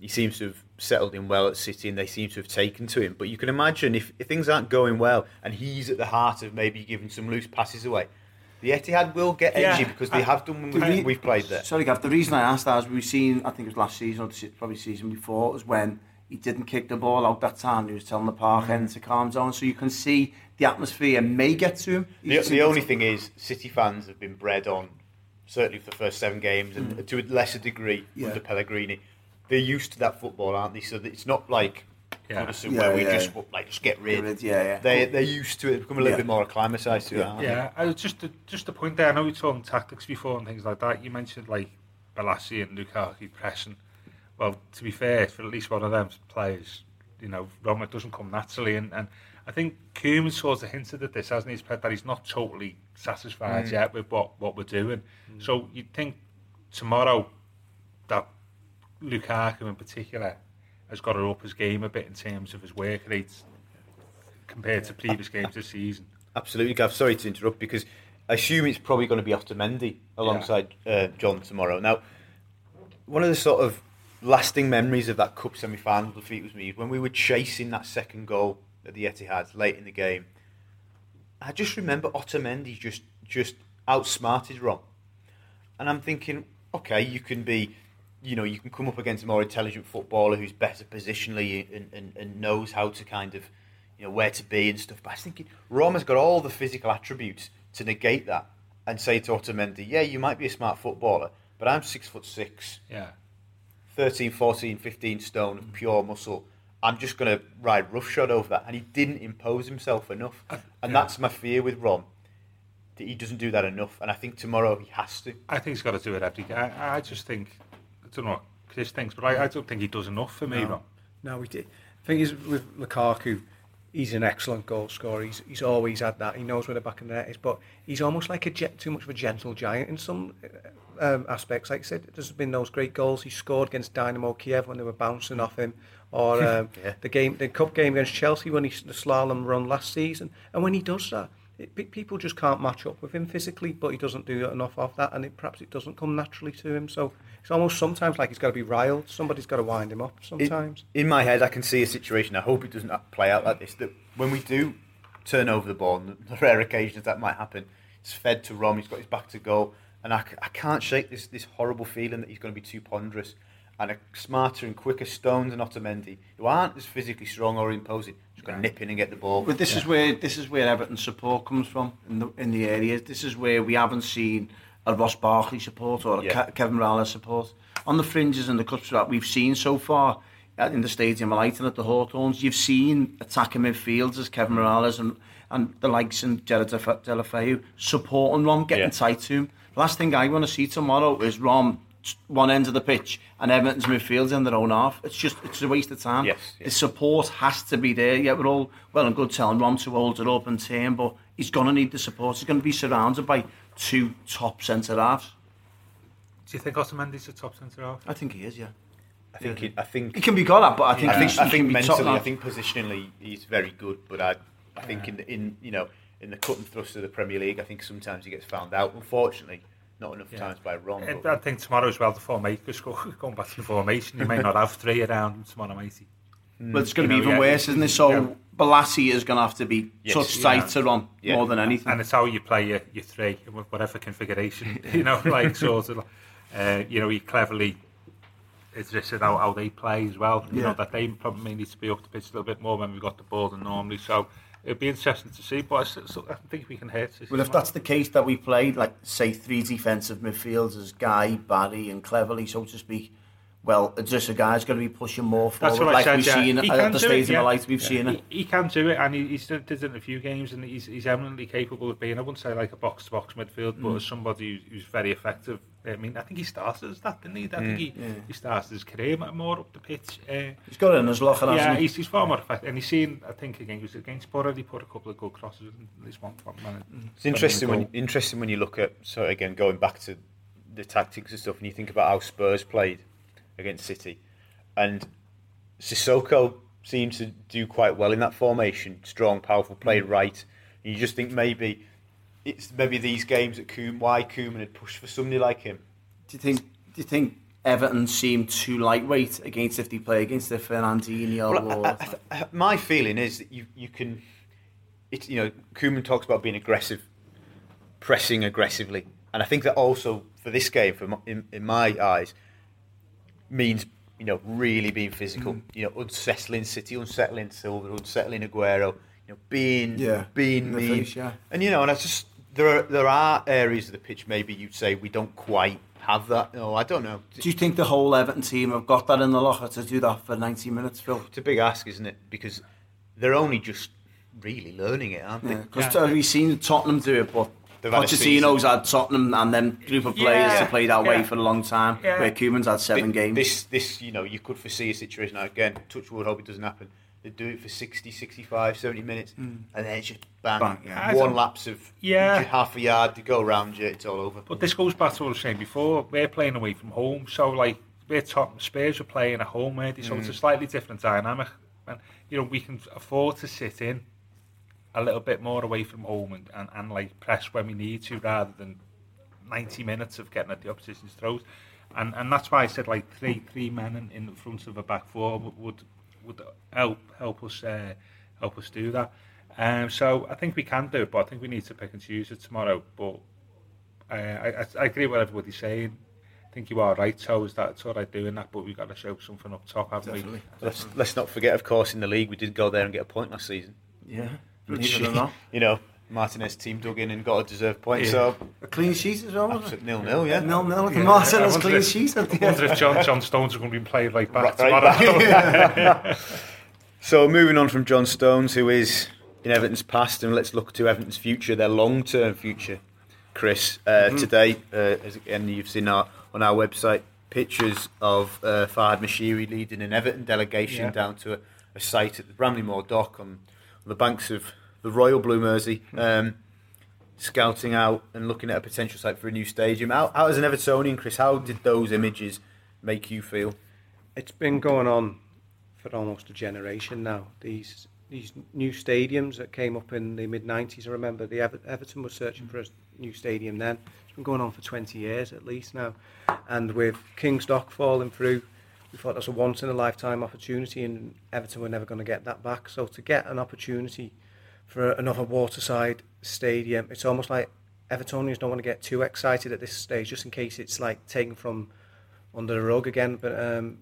he seems to have settled in well at City, and they seem to have taken to him. But you can imagine if, if things aren't going well, and he's at the heart of maybe giving some loose passes away. The Etihad will get edgy yeah, because they I, have done when we've, we've played there. Sorry, Gav. The reason I asked that is we've seen, I think it was last season or probably season before, was when he didn't kick the ball out that time. He was telling the park mm. end to calm down. So you can see the atmosphere may get to him. The, the only thing is, City fans have been bred on, certainly for the first seven games, and mm. to a lesser degree yeah. under Pellegrini. They're used to that football, aren't they? So it's not like yeah. Yeah, where we yeah. just like just get rid. rid yeah, yeah. They they're used to it. Become a little bit more acclimatized to it. Yeah, I was just to, just a point there. I know we talked tactics before and things like that. You mentioned like Bolasie and Lukaku pressing. Well, to be fair, for at least one of them players, you know, Roma doesn't come naturally. And, and I think Koeman sort of hinted at this, hasn't he? That he's not totally satisfied mm. yet with what, what we're doing. Mm. So you'd think tomorrow that Lukaku in particular has got to up his game a bit in terms of his work rates compared to previous games this season. Absolutely, Gav. Sorry to interrupt because I assume it's probably going to be after Otamendi alongside yeah. uh, John tomorrow. Now, one of the sort of lasting memories of that cup semi-final defeat was me when we were chasing that second goal at the Etihad late in the game. I just remember Otamendi just just outsmarted Rom, and I'm thinking, okay, you can be, you know, you can come up against a more intelligent footballer who's better positionally and, and, and knows how to kind of, you know, where to be and stuff. But I was thinking, Rom has got all the physical attributes to negate that and say to Otamendi, yeah, you might be a smart footballer, but I'm six foot six. Yeah 13, 14, 15 stone of pure muscle. I'm just going to ride roughshod over that. And he didn't impose himself enough. and yeah. that's my fear with Rom. That he doesn't do that enough. And I think tomorrow he has to. I think he's got to do it game. I, I just think, I don't know what Chris thinks, but I, I don't think he does enough for me, no. Rom. No, we did. The thing is, with Lukaku, he's an excellent goal scorer. He's, he's always had that. He knows where the back of the net is, but he's almost like a jet, too much of a gentle giant in some um, aspects. Like I said, there's been those great goals he scored against Dynamo Kiev when they were bouncing off him, or um, yeah. the game, the cup game against Chelsea when he the slalom run last season. And when he does that, it, people just can't match up with him physically, but he doesn't do enough of that, and it, perhaps it doesn't come naturally to him. So it's almost sometimes like he's got to be riled. Somebody's got to wind him up. Sometimes in, in my head, I can see a situation. I hope it doesn't play out like this. That when we do turn over the ball. And the rare occasions that might happen, it's fed to Rom. He's got his back to goal, and I, I can't shake this this horrible feeling that he's going to be too ponderous. And a smarter and quicker Stones and Otamendi, who aren't as physically strong or imposing, just going to nip in and get the ball. But this is where this is where Everton's support comes from in the in the areas. This is where we haven't seen a Ross Barkley support or a Yeah. Ke- Kevin Mirallas support on the fringes and the cuts that we've seen so far uh, in the Stadium of Light and at the Hawthorns. You've seen attacking midfields as Kevin Mirallas and and the likes and Gerard Def- Deulofeu supporting Rom, getting Yeah. tight to him. Last thing I want to see tomorrow is Rom t- one end of the pitch and Everton's midfield in their own half. It's just it's a waste of time. Yes, The support has to be there. Yeah, we're all well and good telling Rom to hold it up and turn, but he's going to need the support. He's going to be surrounded by two top centre halves. Do you think Otamendi's a top centre half? I think he is. Yeah, I think he, I think he can be got at, but I think I think, he's, I think be mentally, I think positionally, he's very good. But I, I think in the, in you know in the cut and thrust of the Premier League, I think sometimes he gets found out. Unfortunately, not enough Yeah. times by Rom. And but- I think tomorrow as well, the formation, just go- going back to the formation, you may not have three around him tomorrow, matey. But it's going to be know, even yeah, worse, isn't it? So yeah. Bolasie is going to have to be Yes, touch yeah. tight to Rom Yeah. more than anything. And it's how you play your, your three, in whatever configuration, you know, like sort of, uh, you know, he cleverly it's just how, how they play as well. You know, that they probably may need to be up the pitch a little bit more when we've got the ball than normally. So it'd be interesting to see, but I, still, I think we can hurt Well, if that's the case that we played, like say three defensive midfielders, Gueye, Barry, and Cleverley, so to speak. Well, just a guy's going to be pushing more That's forward, what I like said. we've yeah. seen He at the do it, yeah. of Light. We've seen it. He, he can do it, and he, he's done, it in a few games, and he's, he's eminently capable of being. I wouldn't say like a box-to-box midfield, Mm. but as somebody who's, who's very effective. I mean, I think he started as that, didn't he? I think he, Yeah. he started his career more up the pitch. Uh, He's got it in his locker, yeah, hasn't he? he's, he's far more effective, and he's seen. I think again, he was against Borough. He put a couple of good crosses in at least one. one minute. It's interesting when interesting when you look at so again going back to the tactics and stuff, and you think about how Spurs played against City, and Sissoko seemed to do quite well in that formation, strong, powerful, played right. And you just think maybe it's maybe these games that Koeman, why Koeman had pushed for somebody like him. Do you think? Do you think Everton seem too lightweight against if they play against the Fernandinho? Well, or, I- I- I- my feeling is that you you can, it's you know, Koeman talks about being aggressive, pressing aggressively, and I think that also for this game, for my, in, in my eyes, means you know really being physical. Mm. You know, unsettling City, unsettling Silva, unsettling Aguero. You know, being Yeah, being in mean. face, yeah. And you know, and I just there are there are areas of the pitch maybe you'd say we don't quite have that. No, I don't know. do you think the whole Everton team have got that in the locker to do that for 90 minutes, Phil? It's a big ask, isn't it? Because they're only just really learning it, aren't they? Because Yeah. we've seen Tottenham do it, but They've had a Pochettino's had Tottenham and them group of players Yeah. to play that way for a long time, Yeah. where Koeman's had seven Thi- games. This, this, you know, you could foresee a situation now again. Touch wood, hope it doesn't happen. They do it for 60, 65, 70 minutes, and then it's just bang, Bang, yeah. One don't- lapse of Yeah. half a yard to go around you. It's all over. But this goes back to what I was saying before. We're playing away from home, so like we're top Spurs are playing at home, already, so it's Mm. a slightly different dynamic. And you know we can afford to sit in a little bit more away from home and, and, and like press when we need to, rather than ninety minutes of getting at the opposition's throats. And and that's why I said like three three men in, in front of a back four would would, would help help us uh, help us do that. Um, so I think we can do it, but I think we need to pick and choose it tomorrow. But uh, I, I, I agree with everybody's saying. I think you are right, so is that it's all right doing that, but we've got to show something up top, haven't Definitely. Let's, let's not forget, of course, in the league we did go there and get a point last season. yeah, Which, believe it or not. you know, Martinez team dug in and got a deserved point. Yeah. So A clean sheet as well, wasn't absolute nil nil, yeah. Nil nil. Yeah. Martin I has wonder clean if- sheet I wonder if John, John Stones are going to be playing right back Right tomorrow. back. So moving on from John Stones, who is in Everton's past, and let's look to Everton's future, their long-term future. Chris, uh, today, uh, as again you've seen our, on our website, pictures of uh, Farhad Moshiri leading an Everton delegation Yeah. down to a, a site at the Bramley-Moore Dock on, on the banks of the Royal Blue Mersey, um, scouting out and looking at a potential site for a new stadium. How, how as an Evertonian, Chris, how did those images make you feel? It's been going on for almost a generation now. These these new stadiums that came up in the mid '90s. I remember the Ever- Everton was searching for a new stadium then. It's been going on for 20 years at least now, and with King's Dock falling through, we thought that's a once in a lifetime opportunity, and Everton were never going to get that back. So to get an opportunity for another waterside stadium. It's almost like Evertonians don't want to get too excited at this stage, just in case it's like taken from under the rug again. But um,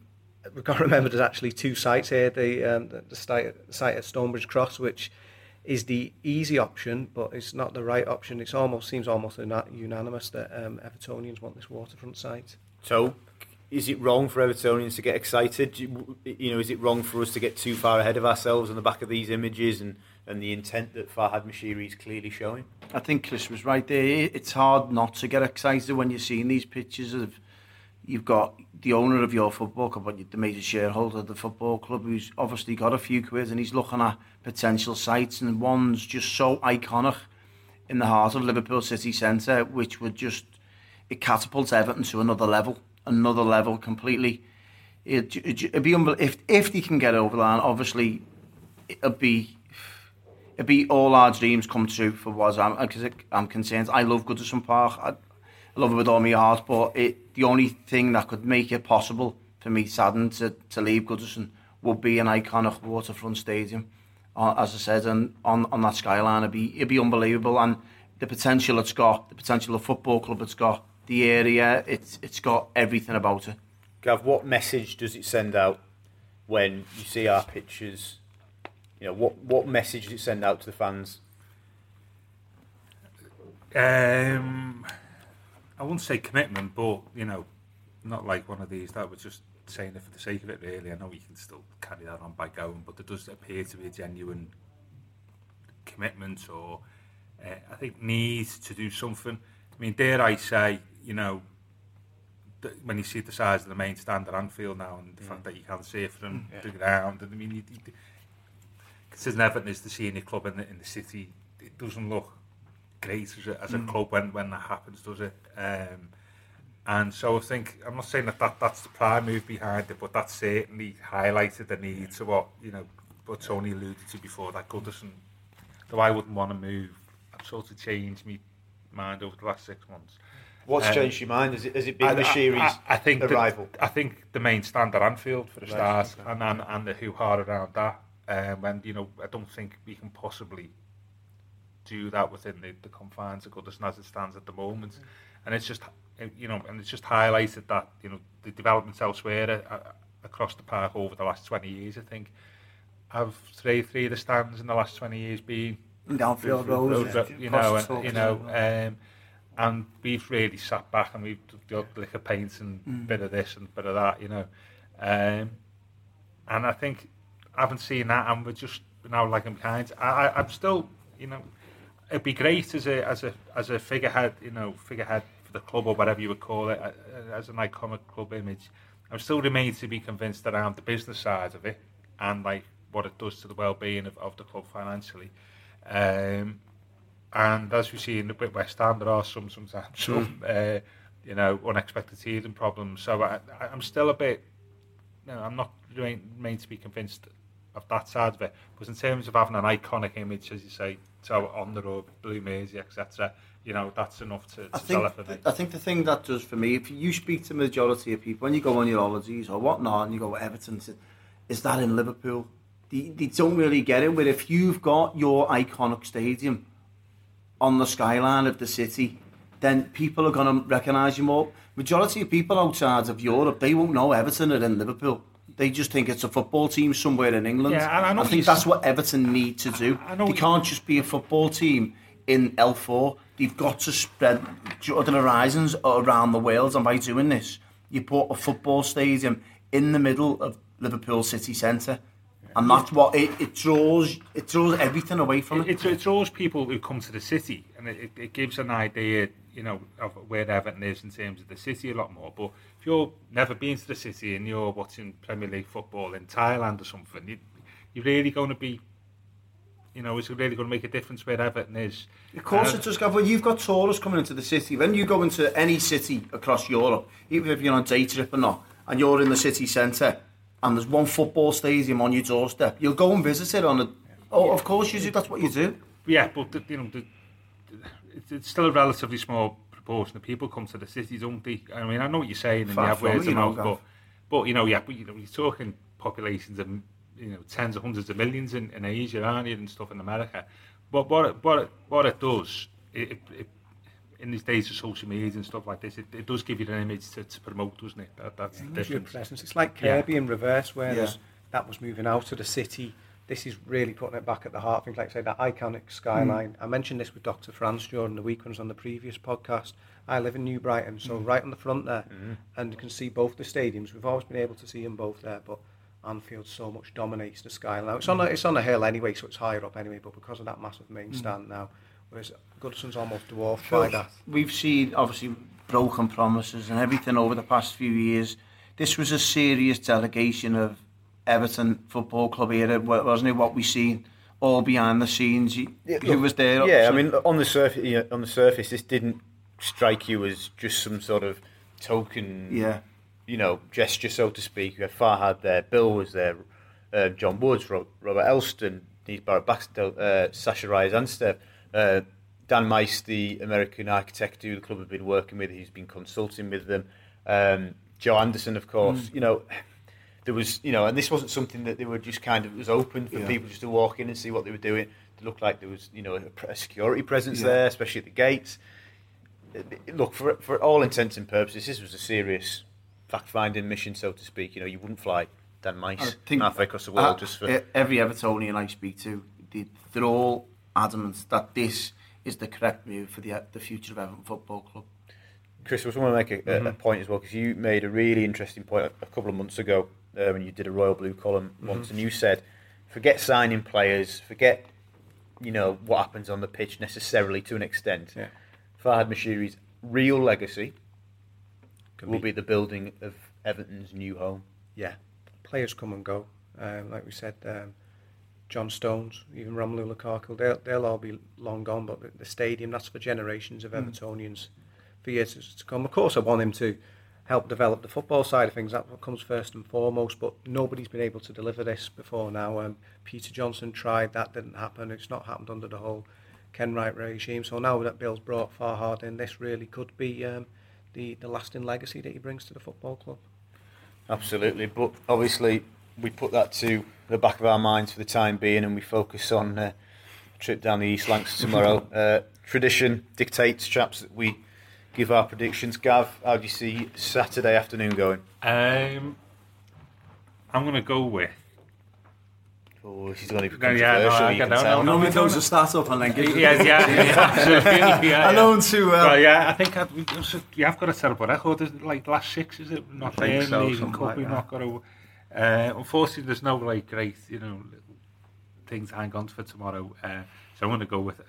we've got to remember there's actually two sites here. The um, the, the site, site at Stonebridge Cross, which is the easy option, but it's not the right option. It almost seems almost unanimous that um, Evertonians want this waterfront site. So, is it wrong for Evertonians to get excited? You know, is it wrong for us to get too far ahead of ourselves on the back of these images and, and the intent that Farhad Moshiri is clearly showing? I think Chris was right there. It's hard not to get excited when you're seeing these pictures of you've got the owner of your football club, the major shareholder of the football club, who's obviously got a few quid and he's looking at potential sites, and one's just so iconic in the heart of Liverpool city centre, which would just it catapults Everton to another level, another level completely. It, it, it'd be if if they can get over that, obviously it'd be it'd be all our dreams come true for what I'm because I'm concerned. I love Goodison Park. I, I love it with all my heart, but it, the only thing that could make it possible for me, saddened to, to leave Goodison, would be an iconic waterfront stadium. Uh, as I said, and on, on that skyline, it'd be, it'd be unbelievable. And the potential it's got, the potential of football club it's got, the area, it's, it's got everything about it. Gav, what message does it send out when you see our pictures? You know, what, what message does it send out to the fans? Um, I wouldn't say commitment, but you know, not like one of these that was just saying it for the sake of it. Really, I know you can still carry that on by going, but there does appear to be a genuine commitment or uh, I think needs to do something. I mean, dare I say, you know, when you see the size of the main stand at Anfield now and the yeah. fact that you can't see it from yeah. the ground, and I mean, you, you, considering Everton is the senior club in the, in the city, it doesn't look great as a, as a mm. club when, when that happens, does it? Um, and so I think, I'm not saying that, that that's the prime move behind it, but that certainly highlighted the need to what, you know, what Tony alluded to before, that Goodison, though I wouldn't want to move, I've sort of changed my mind over the last six months. What's um, changed your mind? Has it, has it been I, the series I, I, think arrival? The, I think the main stand at Anfield for the right, stars okay. and, and, and the hoo-ha around that. Um, and, you know, I don't think we can possibly do that within the, the confines of Goodison as it stands at the moment. Mm. And it's just, you know, and it's just highlighted that, you know, the developments elsewhere uh, across the park over the last 20 years, I think, have three, three of the stands in the last 20 years been downfield roads, road, you know, and, you know, um, and we've really sat back and we've got like a paint and mm. bit of this and bit of that, you know. Um, and I think I haven't seen that, and we're just now lagging behind. I, I, I'm still, you know, it'd be great as a as a as a figurehead, you know, figurehead for the club or whatever you would call it, as an iconic club image. I'm still remain to be convinced around the business side of it and like what it does to the well-being of, of the club financially. Um, and as we see in the West Ham, there are some sometimes some uh, you know unexpected teething problems. So I, I'm still a bit. You know, I'm not remain to be convinced of that side of it. But in terms of having an iconic image, as you say, so on the road, Blue Mersey, etc., you know, that's enough to, to I think, sell it for me. I think the thing that does for me, if you speak to the majority of people, when you go on your holidays or whatnot, and you go to Everton, is that in Liverpool? They, they don't really get it. But if you've got your iconic stadium on the skyline of the city, then people are going to recognise you more. Majority of people outside of Europe, they won't know Everton are in Liverpool. They just think it's a football team somewhere in England. Yeah, I, I think that's what Everton need to do. I, I they can't just be a football team in L4. They've got to spread other horizons around the world, and by doing this, you put a football stadium in the middle of Liverpool city centre. And that's what it, it draws. It draws everything away from it. It, it, draws people who come to the city, and it, it gives an idea, you know, of where Everton is in terms of the city a lot more. But if you're never been to the city and you're watching Premier League football in Thailand or something, you, you're really going to be, you know, it's really going to make a difference where Everton is. Of course, it uh, does, Gav. you've got tourists coming into the city. When you go into any city across Europe, even if you're on a day trip or not, and you're in the city centre, and there's one football stadium on your doorstep, you'll go and visit it on a. Oh, yeah. of course you do. That's what you do. Yeah, but you know, the, it's still a relatively small proportion of people come to the city, don't they? I mean, I know what you're saying, and Far you have words of mouth, but, but you know, yeah, but you know, you're talking populations of you know tens of hundreds of millions in, in Asia, aren't you, and stuff in America. but what it, what it, what it does, it, it, it, in these days of social media and stuff like this, it, it does give you an image to, to promote, doesn't it? That, that's yeah, the your presence. It's like Kirkby Yeah. in reverse, where Yeah. that was moving out of the city. This is really putting it back at the heart. Things like say that iconic skyline. Mm. I mentioned this with Dr. France during the week when was on the previous podcast. I live in New Brighton, so mm. right on the front there, mm. and you can see both the stadiums. We've always been able to see them both there, but Anfield so much dominates the skyline. Now, it's on a, it's on a hill anyway, so it's higher up anyway. But because of that massive main stand now, whereas Goodison's almost dwarfed by that. We've seen obviously broken promises and everything over the past few years. This was a serious delegation of Everton Football Club era, wasn't it? What we seen all behind the scenes. You- Who was there? Yeah, I mean, on the surface, you know, on the surface, this didn't strike you as just some sort of token, yeah, you know, gesture, so to speak. You had Farhad there, Bill was there, uh, John Woods, Robert Elstone, Denise Barrett Baxter, uh, Sasha Anstev, uh, Dan Meis, the American architect who the club have been working with, he's been consulting with them. Um, Joe Anderson, of course, you know. There was, you know, and this wasn't something that they were just kind of it was open for Yeah. people just to walk in and see what they were doing. It looked like there was, you know, a, a security presence Yeah. there, especially at the gates. Look, for for all intents and purposes, this was a serious fact-finding mission, so to speak. You know, you wouldn't fly Dan Meis halfway across the world Uh, just for. every Evertonian I speak to, they, they're all adamant that this is the correct move for the the future of Everton Football Club. Chris, I just want to make a, a- a point as well because you made a really interesting point a, a couple of months ago uh, when you did a Royal Blue column once, and you said, "Forget signing players, forget you know what happens on the pitch necessarily to an extent. Yeah. Farhad Moshiri's real legacy will be- be the building of Everton's new home. yeah, players come and go. Um, like we said, um, John Stones, even Romelu Lukaku, they'll, they'll all be long gone. But the, the stadium, that's for generations of Evertonians for years to come. Of course, I want him to help develop the football side of things. That's what comes first and foremost. But nobody's been able to deliver this before now. Um, Peter Johnson tried, that didn't happen. It's not happened under the whole Kenwright regime. So now that Bill's brought Farhad in, this really could be um, the, the lasting legacy that he brings to the football club. Absolutely, but obviously we put that to the back of our minds for the time being, and we focus on uh, a trip down the East Lancs tomorrow. uh, tradition dictates, chaps, that we give our predictions. Gav, how do you see Saturday afternoon going? Um, I'm going to go with. Oh, this is going to be No, yeah, no, controversial. I you get can tell. No, Normally I don't goes to start up and then gives Yeah, yeah, yeah. Yeah, I yeah. know him too well. Well, yeah, I think I'd, we, we have got a terrible record. Isn't it? Like the last six, is it? Not I think the so, League something Cup. like we've that. not got a. Uh, unfortunately, there's no like great, you know, things hang on for tomorrow. Uh, so I'm going to go with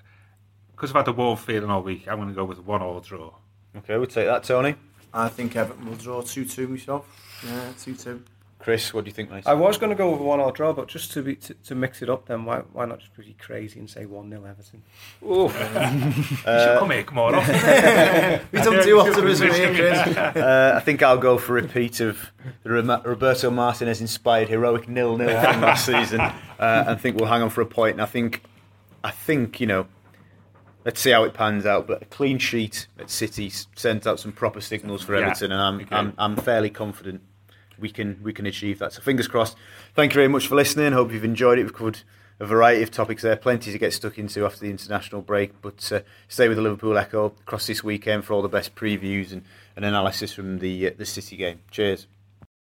because I've had the warm feeling all week. I'm going to go with one-all draw. Okay, we'll take that, Tony. I think Everton will draw 2-2 myself. Yeah, 2-2. Chris, what do you think, mate? I was going to go with a one-all draw, but just to be to, to mix it up, then why why not just be crazy and say one 0 Everton? you should come here more often. We don't do optimism here, Chris. Uh, I think I'll go for a repeat of the Roberto Martinez inspired heroic nil nil from last season. Uh, I think we'll hang on for a point. And I think, I think you know, let's see how it pans out. But a clean sheet at City sends out some proper signals for Yeah, Everton, and I'm, agree. I'm I'm fairly confident we can we can achieve that. So fingers crossed. Thank you very much for listening. Hope you've enjoyed it. We've covered a variety of topics there, plenty to get stuck into after the international break. But uh, stay with the Liverpool Echo across this weekend for all the best previews and, and analysis from the uh, the City game. Cheers.